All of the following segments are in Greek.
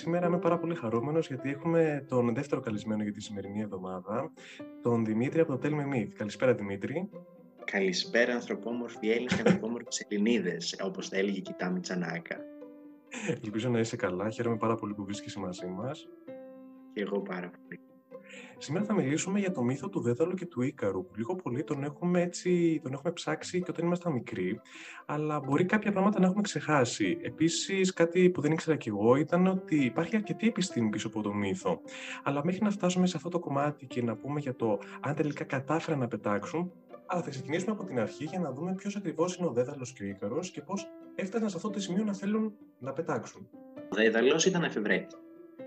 Σήμερα είμαι πάρα πολύ χαρούμενος γιατί έχουμε τον δεύτερο καλεσμένο για τη σημερινή εβδομάδα, τον Δημήτρη από το Tell Me Myth. Καλησπέρα Δημήτρη. Καλησπέρα ανθρωπόμορφοι Έλληνες και ανθρωπόμορφες Ελληνίδες, όπως τα έλεγε η Κιτάμι Τσανάκα. Ελπίζω να είσαι καλά. Χαίρομαι πάρα πολύ που βρίσκεσαι μαζί μας. Και εγώ πάρα πολύ. Σήμερα θα μιλήσουμε για το μύθο του Δέδαλου και του Ίκαρου, που λίγο πολύ τον έχουμε, έτσι, τον έχουμε ψάξει και όταν ήμασταν μικροί, αλλά μπορεί κάποια πράγματα να έχουμε ξεχάσει. Επίσης, κάτι που δεν ήξερα κι εγώ ήταν ότι υπάρχει αρκετή επιστήμη πίσω από το μύθο. Αλλά μέχρι να φτάσουμε σε αυτό το κομμάτι και να πούμε για το αν τελικά κατάφεραν να πετάξουν, αλλά θα ξεκινήσουμε από την αρχή για να δούμε ποιος ακριβώς είναι ο Δέδαλος και ο Ίκαρο και πώς έφτασαν σε αυτό το σημείο να θέλουν να πετάξουν. Ο Δέδαλος ήταν εφευρέτη.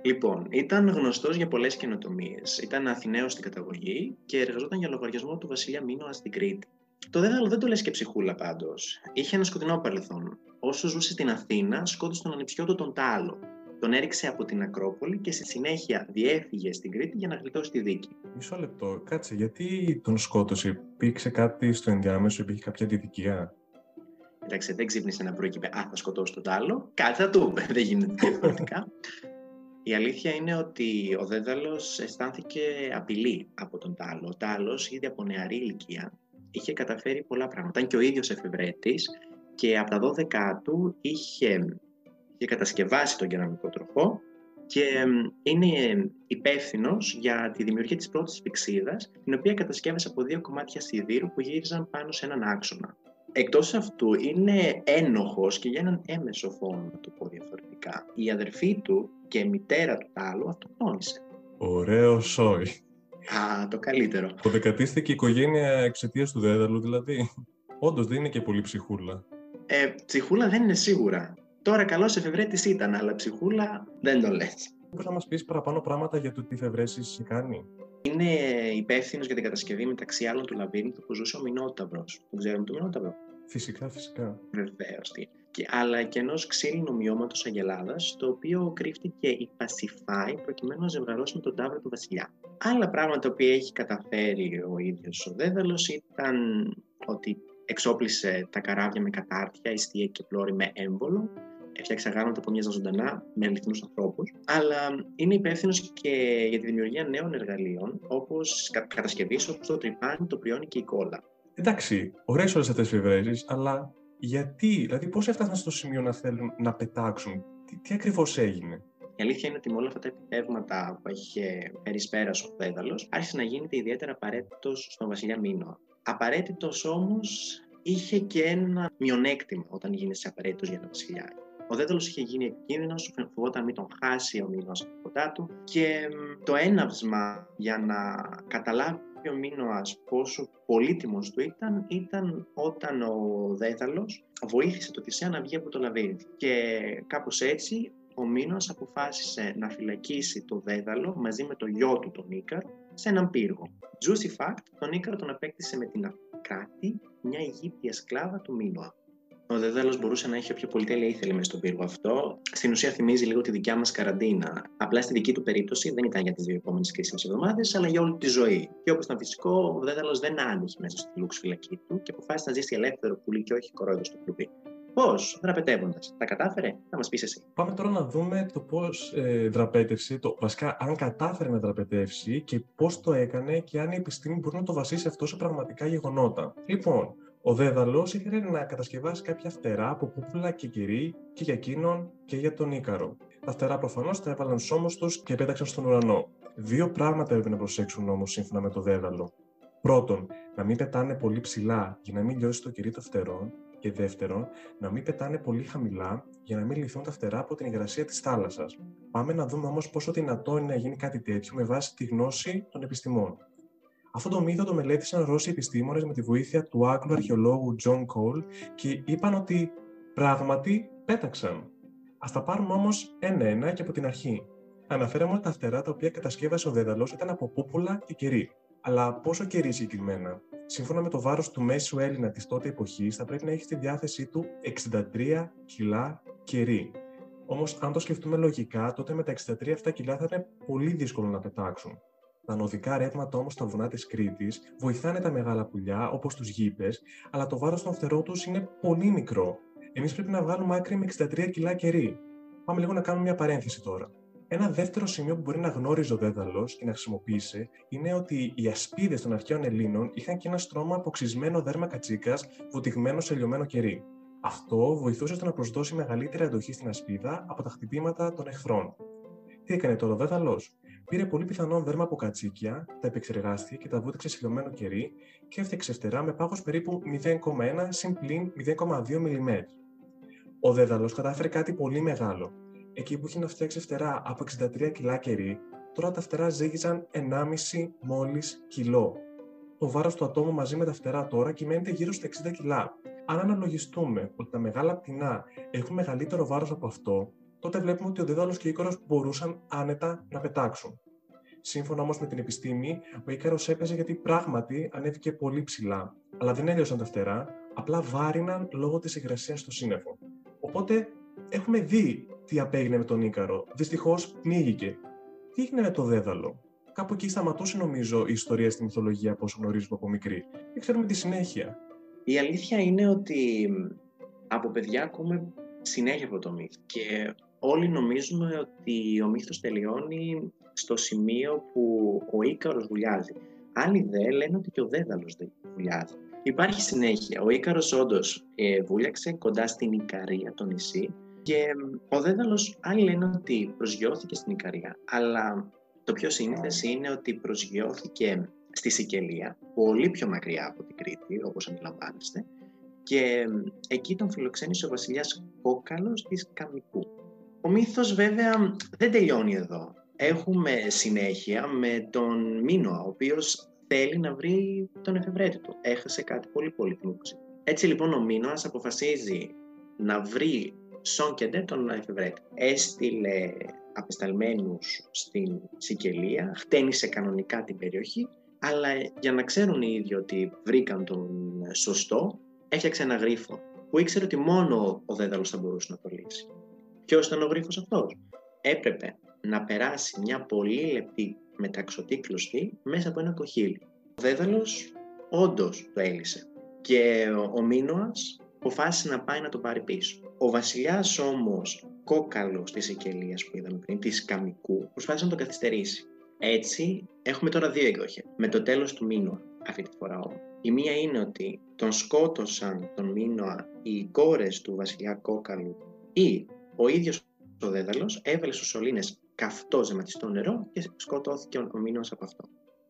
Λοιπόν, ήταν γνωστός για πολλές καινοτομίες. Ήταν Αθηναίος στην καταγωγή και εργαζόταν για λογαριασμό του βασιλιά Μίνωα στην Κρήτη. Το δέδαλο δεν το λες και ψυχούλα πάντως. Είχε ένα σκοτεινό παρελθόν. Όσο ζούσε στην Αθήνα, σκότωσε τον ανιψιό του τον Τάλο. Τον έριξε από την Ακρόπολη και στη συνέχεια διέφυγε στην Κρήτη για να γλιτώσει τη δίκη. Μισό λεπτό, κάτσε, γιατί τον σκότωσε, υπήρξε κάτι στο ενδιάμεσο, υπήρχε κάποια διδικία; Εντάξει, δεν ξύπνησε ένα πρωί και είπε Α, θα σκοτώσω τον Τάλο. Κάτι θα του δεν γίνεται διαφορετικά. Η αλήθεια είναι ότι ο Δέδαλος αισθάνθηκε απειλή από τον Τάλο. Ο Τάλος ήδη από νεαρή ηλικία είχε καταφέρει πολλά πράγματα. Ήταν και ο ίδιος εφευρέτης και από τα 12 του είχε, είχε κατασκευάσει τον κεραμικό τροχό και είναι υπεύθυνος για τη δημιουργία της πρώτης πηξίδας, την οποία κατασκεύασε από δύο κομμάτια σιδήρου που γύριζαν πάνω σε έναν άξονα. Εκτός αυτού είναι ένοχος και για έναν έμεσο φόνο, να το πω διαφορετικά. Η αδερφή του και η μητέρα του Τάλου αυτοκτόνησε. Ωραίο σόι. Α, το καλύτερο. Αποδεκατίστηκε η οικογένεια εξαιτίας του δέδαλου, δηλαδή. Όντως δεν είναι και πολύ ψυχούλα. Ε, ψυχούλα δεν είναι σίγουρα. Τώρα καλό εφευρέτη ήταν, αλλά ψυχούλα δεν το λες. Μπορείς να μας πεις παραπάνω πράγματα για το τι εφευρέσεις κάνει; Είναι υπεύθυνος για την κατασκευή μεταξύ άλλων του λαβύρινθου που ζούσε ο Μινόταυρος. Το ξέρουμε το Μινόταυρο; Φυσικά, φυσικά. Βεβαίως. Αλλά και ενός ξύλινου μειώματο Αγελάδας, το οποίο κρύφτηκε η Πασιφάη προκειμένου να ζευγαρώσει με τον τάβρο του Βασιλιά. Άλλα πράγματα που έχει καταφέρει ο ίδιος ο Δέδαλος ήταν ότι εξόπλισε τα καράβια με κατάρτια, ιστία και πλώρη με έμβολο, έφτιαξε γάλματα που μοιάζαν ζωντανά με αληθινούς ανθρώπους, αλλά είναι υπεύθυνος και για τη δημιουργία νέων εργαλείων, όπως κατασκευής όπως το τρυπάνι, το πριόνι και η κόλλα. Εντάξει, ωραίες όλες αυτές τις ευρέσει, αλλά γιατί, δηλαδή πώς έφτασαν στο σημείο να θέλουν να πετάξουν, τι, τι ακριβώς έγινε; Η αλήθεια είναι ότι με όλα αυτά τα επιτεύγματα που είχε φέρει πέρα ο Δέδαλο, άρχισε να γίνεται ιδιαίτερα απαραίτητος στον Βασιλιά Μίνωα. Απαραίτητος όμως είχε και ένα μειονέκτημα όταν γίνεσαι απαραίτητος για τον Βασιλιά. Ο Δέδαλος είχε γίνει επικίνδυνος, φοβόταν μην τον χάσει ο Μίνωα από κοντά του και το έναυσμα για να καταλάβει ο Μίνωας πόσο πολύτιμος του ήταν, ήταν όταν ο Δέδαλος βοήθησε το Θησέα να βγει από το λαβύρινθο. Και κάπως έτσι ο Μίνωας αποφάσισε να φυλακίσει το Δέδαλο μαζί με το γιο του τον Ίκαρο σε έναν πύργο. Juicy fact, τον Ίκαρο τον απέκτησε με την Ακράτη, μια Αιγύπτια σκλάβα του Μίνωα. Ο Δέδαλο μπορούσε να έχει όποια πολυτέλεια ήθελε μέσα στον πύργο αυτό. Στην ουσία θυμίζει λίγο τη δικιά μας καραντίνα. Απλά στη δική του περίπτωση δεν ήταν για τις δύο επόμενες κρίσιμες εβδομάδες, αλλά για όλη τη ζωή. Και όπως ήταν φυσικό, ο Δέδαλο δεν άντυχε μέσα στη λούξ φυλακή του και αποφάσισε να ζήσει ελεύθερο πουλί και όχι κορόιδος στο κλουβί. Πώς, δραπετεύοντας. Τα κατάφερε, θα μας πεις εσύ. Πάμε τώρα να δούμε το πώς ε, δραπέτευσε, το, βασικά αν κατάφερε να δραπετεύσει και πώς το έκανε και αν η επιστήμη μπορεί να το βασίσει αυτό σε πραγματικά γεγονότα. Λοιπόν, ο Δέδαλος ήθελε να κατασκευάσει κάποια φτερά από πούπουλα και κυρί και για εκείνον και για τον Ίκαρο. Τα φτερά προφανώς τα έβαλαν στους ώμους τους και πέταξαν στον ουρανό. Δύο πράγματα έπρεπε να προσέξουν όμως σύμφωνα με το Δέδαλο. Πρώτον, να μην πετάνε πολύ ψηλά για να μην λιώσει το κυρί των φτερών. Και δεύτερον, να μην πετάνε πολύ χαμηλά για να μην λυθούν τα φτερά από την υγρασία της θάλασσας. Πάμε να δούμε όμως πόσο δυνατό είναι να γίνει κάτι τέτοιο με βάση τη γνώση των επιστημών. Αυτό το μύθο το μελέτησαν Ρώσοι επιστήμονες με τη βοήθεια του Άγγλου αρχαιολόγου John Cole και είπαν ότι πράγματι πέταξαν. Α τα πάρουμε όμως ένα-ένα και από την αρχή. Αναφέραμε ότι τα φτερά τα οποία κατασκεύασε ο δέδαλο ήταν από πούπουλα και κερί. Αλλά πόσο κερί συγκεκριμένα; Σύμφωνα με το βάρος του μέσου Έλληνα της τότε εποχής, θα πρέπει να έχει στη διάθεσή του 63 κιλά κερί. Όμως, αν το σκεφτούμε λογικά, τότε με τα 63 αυτά κιλά θα είναι πολύ δύσκολο να πετάξουν. Τα νοδικά ρεύματα όμως στα βουνά της Κρήτης βοηθάνε τα μεγάλα πουλιά, όπως τους γήπες, αλλά το βάρος των φτερών τους είναι πολύ μικρό. Εμείς πρέπει να βγάλουμε άκρη με 63 κιλά κερί. Πάμε λίγο να κάνουμε μια παρένθεση τώρα. Ένα δεύτερο σημείο που μπορεί να γνώριζε ο Δέδαλος και να χρησιμοποίησε είναι ότι οι ασπίδες των αρχαίων Ελλήνων είχαν και ένα στρώμα αποξισμένο δέρμα κατσίκας βουτυγμένο σε λιωμένο κερί. Αυτό βοηθούσε ώστε να προσδώσει μεγαλύτερη αντοχή στην ασπίδα από τα χτυπήματα των εχθρών. Τι έκανε τώρα ο Δέδαλος, πήρε πολύ πιθανόν δέρμα από κατσίκια, τα επεξεργάστηκε και τα βούτυξε σε λιωμένο κερί και έφτιαξε φτερά με πάγος περίπου 0,1 συν πλήν 0,2 mm. Ο Δέδαλο κατάφερε κάτι πολύ μεγάλο εκεί που είχε να φτιάξει φτερά από 63 κιλά κερί, τώρα τα φτερά ζύγιζαν 1,5 μόλις κιλό. Το βάρος του ατόμου μαζί με τα φτερά τώρα κυμαίνεται γύρω στα 60 κιλά. Αν αναλογιστούμε ότι τα μεγάλα πτηνά έχουν μεγαλύτερο βάρος από αυτό, τότε βλέπουμε ότι ο δέδαλο και ο Ίκαρο μπορούσαν άνετα να πετάξουν. Σύμφωνα όμως με την επιστήμη, ο Ίκαρος έπαιζε γιατί πράγματι ανέβηκε πολύ ψηλά, αλλά δεν έλειωσαν τα φτερά, απλά βάριναν λόγω της υγρασίας στο σύννεφο. Οπότε έχουμε δει τι απέγινε με τον Ίκαρο. Δυστυχώς πνίγηκε. Τι έγινε με το δέδαλο; Κάπου εκεί σταματούσε νομίζω η ιστορία στη μυθολογία από όσο γνωρίζουμε από μικρή. Δεν ξέρουμε τη συνέχεια. Η αλήθεια είναι ότι από παιδιά ακούμε συνέχεια από το μύθο και όλοι νομίζουμε ότι ο μύθος τελειώνει στο σημείο που ο Ίκαρος βουλιάζει. Άλλοι δε λένε ότι και ο Δέδαλος δεν βουλιάζει. Υπάρχει συνέχεια. Ο Ίκαρος όντως ε, βούλιαξε κοντά στην Ικαρία, το νησί, και ο Δέδαλος, άλλοι λένε ότι προσγειώθηκε στην Ικαρία, αλλά το πιο σύνηθες είναι ότι προσγειώθηκε στη Σικελία, πολύ πιο μακριά από την Κρήτη, όπως αντιλαμβάνεστε, και εκεί τον φιλοξένησε ο βασιλιάς Κόκαλος της Καμικού. Ο μύθος βέβαια δεν τελειώνει εδώ. Έχουμε συνέχεια με τον Μίνωα, ο οποίος θέλει να βρει τον εφευρέτη του. Έχασε κάτι πολύ πολύ Έτσι λοιπόν ο Μίνωας αποφασίζει να βρει Σον και τον εφευρέτη. Έστειλε απεσταλμένους στην Σικελία, χτένισε κανονικά την περιοχή, αλλά για να ξέρουν οι ίδιοι ότι βρήκαν τον σωστό, έφτιαξε ένα γρίφο που ήξερε ότι μόνο ο δέδαλος θα μπορούσε να το λύσει. Ποιος ήταν ο γρίφος αυτός; Έπρεπε να περάσει μια πολύ λεπτή μεταξωτή κλωστή μέσα από ένα κοχύλι. Ο δέδαλος όντως το έλυσε και ο Μίνωας αποφάσισε να πάει να το πάρει πίσω. Ο βασιλιάς όμως κόκαλος της Εκελίας που είδαμε πριν, της Καμικού, προσπάθησε να το καθυστερήσει. Έτσι, έχουμε τώρα δύο εκδοχές. Με το τέλος του Μίνωα, αυτή τη φορά όμως. Η μία είναι ότι τον σκότωσαν τον Μίνωα οι κόρες του βασιλιά Κόκαλου ή ο ίδιος ο Δέδαλος έβαλε στους σωλήνες καυτό ζεματιστό νερό και σκοτώθηκε ο Μίνωας από αυτό.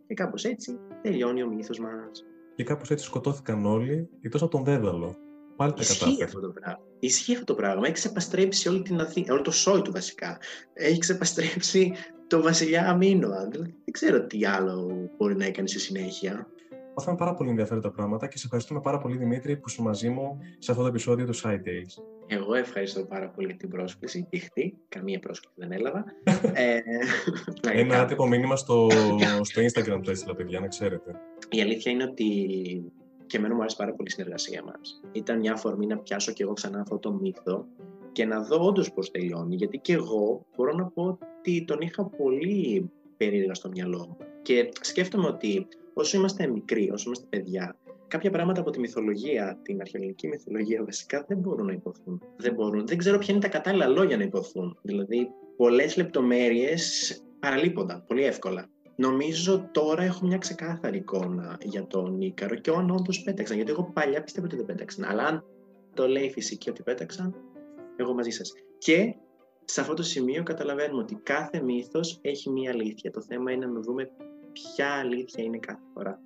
Και κάπως έτσι τελειώνει ο μύθος μας. Και κάπως έτσι σκοτώθηκαν όλοι, εκτός από τον Δέδαλο. Πάλι Ισχύει αυτό το πράγμα. Ισχύει αυτό το πράγμα. Έχει ξεπαστρέψει όλη την Αθήνα, όλο το σόι του βασικά. Έχει ξεπαστρέψει το βασιλιά Αμίνωα. Δεν ξέρω τι άλλο μπορεί να έκανε στη συνέχεια. Μάθαμε πάρα πολύ ενδιαφέροντα πράγματα και σε ευχαριστούμε πάρα πολύ Δημήτρη που είσαι μαζί μου σε αυτό το επεισόδιο του Side Tales. Εγώ ευχαριστώ πάρα πολύ για την πρόσκληση. Πηχτή, καμία πρόσκληση δεν έλαβα. ε, Ένα άτυπο μήνυμα στο, στο Instagram του έστειλα, παιδιά, να ξέρετε. Η αλήθεια είναι ότι και εμένα μου άρεσε πάρα πολύ η συνεργασία μας. Ήταν μια αφορμή να πιάσω κι εγώ ξανά αυτό το μύθο και να δω όντως πώς τελειώνει. Γιατί και εγώ μπορώ να πω ότι τον είχα πολύ περίεργα στο μυαλό μου. Και σκέφτομαι ότι όσο είμαστε μικροί, όσο είμαστε παιδιά, κάποια πράγματα από τη μυθολογία, την αρχαιολογική μυθολογία βασικά δεν μπορούν να υποθούν. Δεν, μπορούν. δεν ξέρω ποια είναι τα κατάλληλα λόγια να υποθούν. Δηλαδή, πολλές λεπτομέρειες παραλείπονταν πολύ εύκολα. Νομίζω τώρα έχω μια ξεκάθαρη εικόνα για τον Ίκαρο και αν όντως πέταξαν. Γιατί εγώ παλιά πιστεύω ότι δεν πέταξαν. Αλλά αν το λέει φυσική ότι πέταξαν, εγώ μαζί σας. Και σε αυτό το σημείο καταλαβαίνουμε ότι κάθε μύθος έχει μία αλήθεια. Το θέμα είναι να δούμε ποια αλήθεια είναι κάθε φορά.